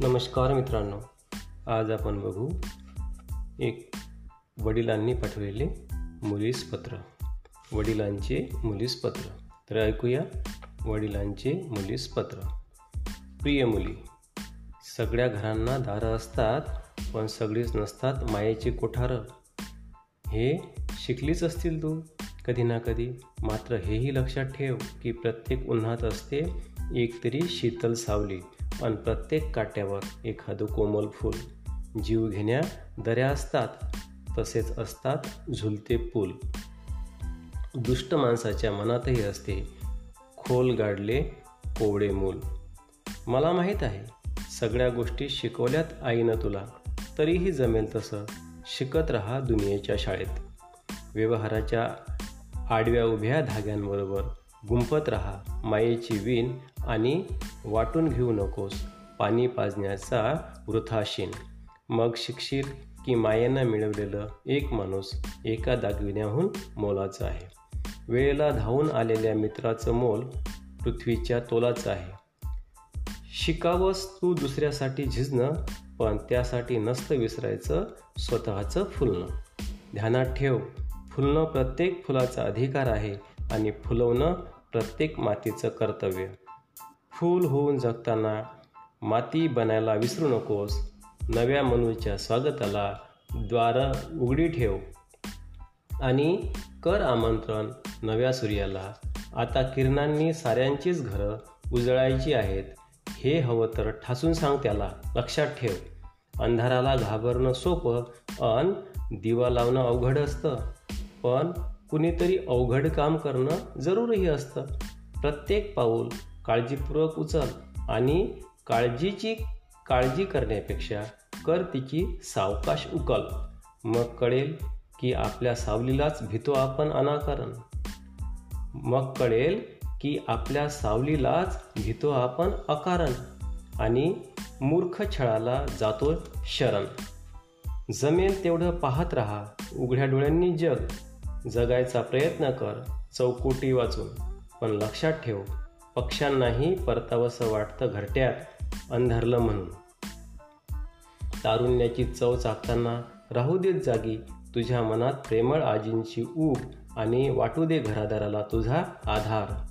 नमस्कार मित्रांनो आज आपण बघू एक वडिलांनी पाठवलेले मुलीस पत्र वडिलांचे मुलीस पत्र तर ऐकूया वडिलांचे मुलीस पत्र प्रिय मुली सगळ्या घरांना दारं असतात पण सगळीच नसतात मायेचे कोठारं. हे शिकलीच असतील तू? कधी ना कधी. मात्र हेही लक्षात ठेव की प्रत्येक उन्हात असते एक तरी शीतल सावली. आणि प्रत्येक काट्यावर एखादं कोमल फूल. जीवघेण्या दऱ्या असतात तसेच असतात झुलते पूल. दुष्ट माणसाच्या मनातही असते खोल गाडले कोवळे मूल. मला माहीत आहे सगळ्या गोष्टी शिकवल्यात आईनं तुला तरीही जमेल तसं शिकत रहा दुनियेच्या शाळेत. व्यवहाराच्या आडव्या उभ्या धाग्यांबरोबर गुंपत राहा मायेची विण आणि वाटून घेऊ नकोस पाणी पाजण्याचा वृथाशीन. मग शिक्षित की मायेनं मिळवलेलं एक माणूस एका दागविण्याहून मोलाचं आहे. वेळेला धावून आलेल्या मित्राचं मोल पृथ्वीच्या तोलाचं आहे. शिकावंस तू दुसऱ्यासाठी झिजणं पण त्यासाठी नसतं विसरायचं स्वतःचं फुलणं. ध्यानात ठेव फुलणं प्रत्येक फुलाचा अधिकार आहे आणि फुलवणं प्रत्येक मातीचं कर्तव्य. फूल होऊन जगताना माती बनायला विसरू नकोस. नव्या मनूच्या स्वागताला द्वारं उघडी ठेव. आणि कर आमंत्रण नव्या सूर्याला. आता किरणांनी साऱ्यांचीच घरं उजळायची आहेत. हे हवं तर ठासून सांग त्याला लक्षात ठेव. अंधाराला घाबरणं सोपं अन दिवा लावणं अवघड असतं. पण कुणीतरी अवघड काम करणं जरूरही असतं. प्रत्येक पाऊल काळजीपूर्वक उचल आणि काळजीची काळजी करण्यापेक्षा कर तिची सावकाश उकल. मग कळेल की आपल्या सावलीलाच भितो आपण अनाकारण. मग कळेल की आपल्या सावलीलाच भितो आपण अकारण आणि मूर्ख छळाला जातो शरण. जमेल तेवढं पाहत रहा उघड्या डोळ्यांनी जग. जगायचा प्रयत्न कर चौकोटी वाचून. पण लक्षात ठेव पक्ष्यांनाही परतावंसं वाटतं घरट्यात अंधारलं म्हणून. तारुण्याची चव चाकताना राहू देत जागी तुझ्या मनात प्रेमळ आजींची ऊब आणि वाटू दे घरादाराला तुझा आधार.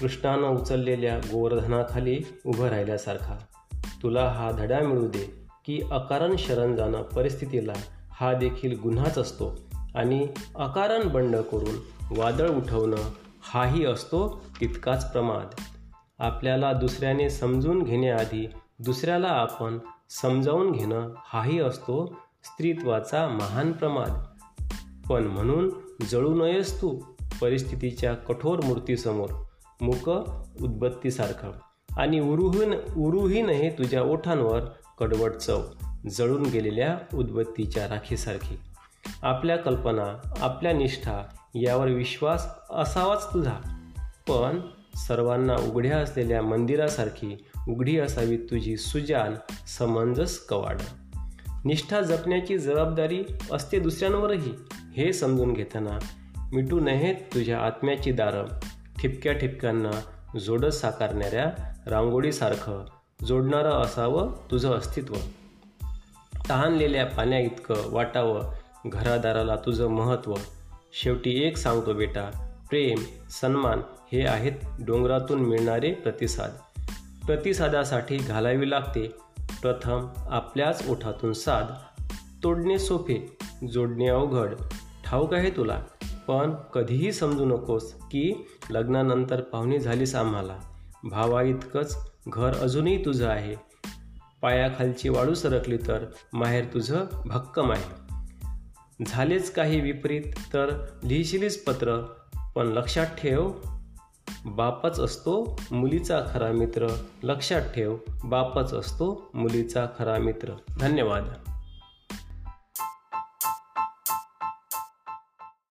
कृष्णानं उचललेल्या गोवर्धनाखाली उभं राहिल्यासारखा. तुला हा धडा मिळू दे की अकारण शरण जाणं परिस्थितीला हा देखील गुन्हाच असतो. आणि अकारण बंड करून वादळ उठवणं हाही असतो तितकाच प्रमाद. आपल्याला दुसऱ्याने समजून घेण्याआधी दुसऱ्याला आपण समजावून घेणं हाही असतो स्त्रीत्वाचा महान प्रमाद. पण म्हणून जळू नयेस तू परिस्थितीच्या कठोर मूर्तीसमोर मुक उद्बत्तीसारखं. आणि उरुही उरुहीन हे तुझ्या ओठांवर कडवट चव जळून गेलेल्या उद्बत्तीच्या राखीसारखी. आपल्या कल्पना आपल्या निष्ठा यावर विश्वास असावाच तुझा. पण सर्वांना उघड्या असलेल्या मंदिरासारखी उघडी असावी तुझी सुजान समंजस कवाड. निष्ठा जपण्याची जबाबदारी असते दुसऱ्यांवरही हे समजून घेताना मिटू नयेत तुझ्या आत्म्याची दारं. ठिपक्या ठिपक्यांना जोडत साकारणाऱ्या रांगोळीसारखं जोडणारं असावं तुझं अस्तित्व. तहानलेल्या पाण्या इतकं वाटावं घरादाराला तुझं महत्त्व. शेवटी एक सांगतो बेटा प्रेम सन्मान हे आहेत डोंगरातून मिळणारे प्रतिसाद. प्रतिसादासाठी घालावी लागते. प्रथम आपल्याच ओठातून साध. तोडणे सोपे जोडणे अवघड. ठाऊक आहे तुला पण कधीही समजू नकोस की लग्नानंतर पाहुणी झालीस आम्हाला. भावा इतकंच घर अजूनही तुझं आहे. पायाखालची वाळू सरकली तर माहेर तुझं भक्कम आहे. झालेच काही विपरीत तर लिहिशीलीच पत्र. पण लक्षात ठेव बापच असतो मुलीचा खरा मित्र. लक्षात ठेव बापच असतो मुलीचा खरा मित्र. धन्यवाद.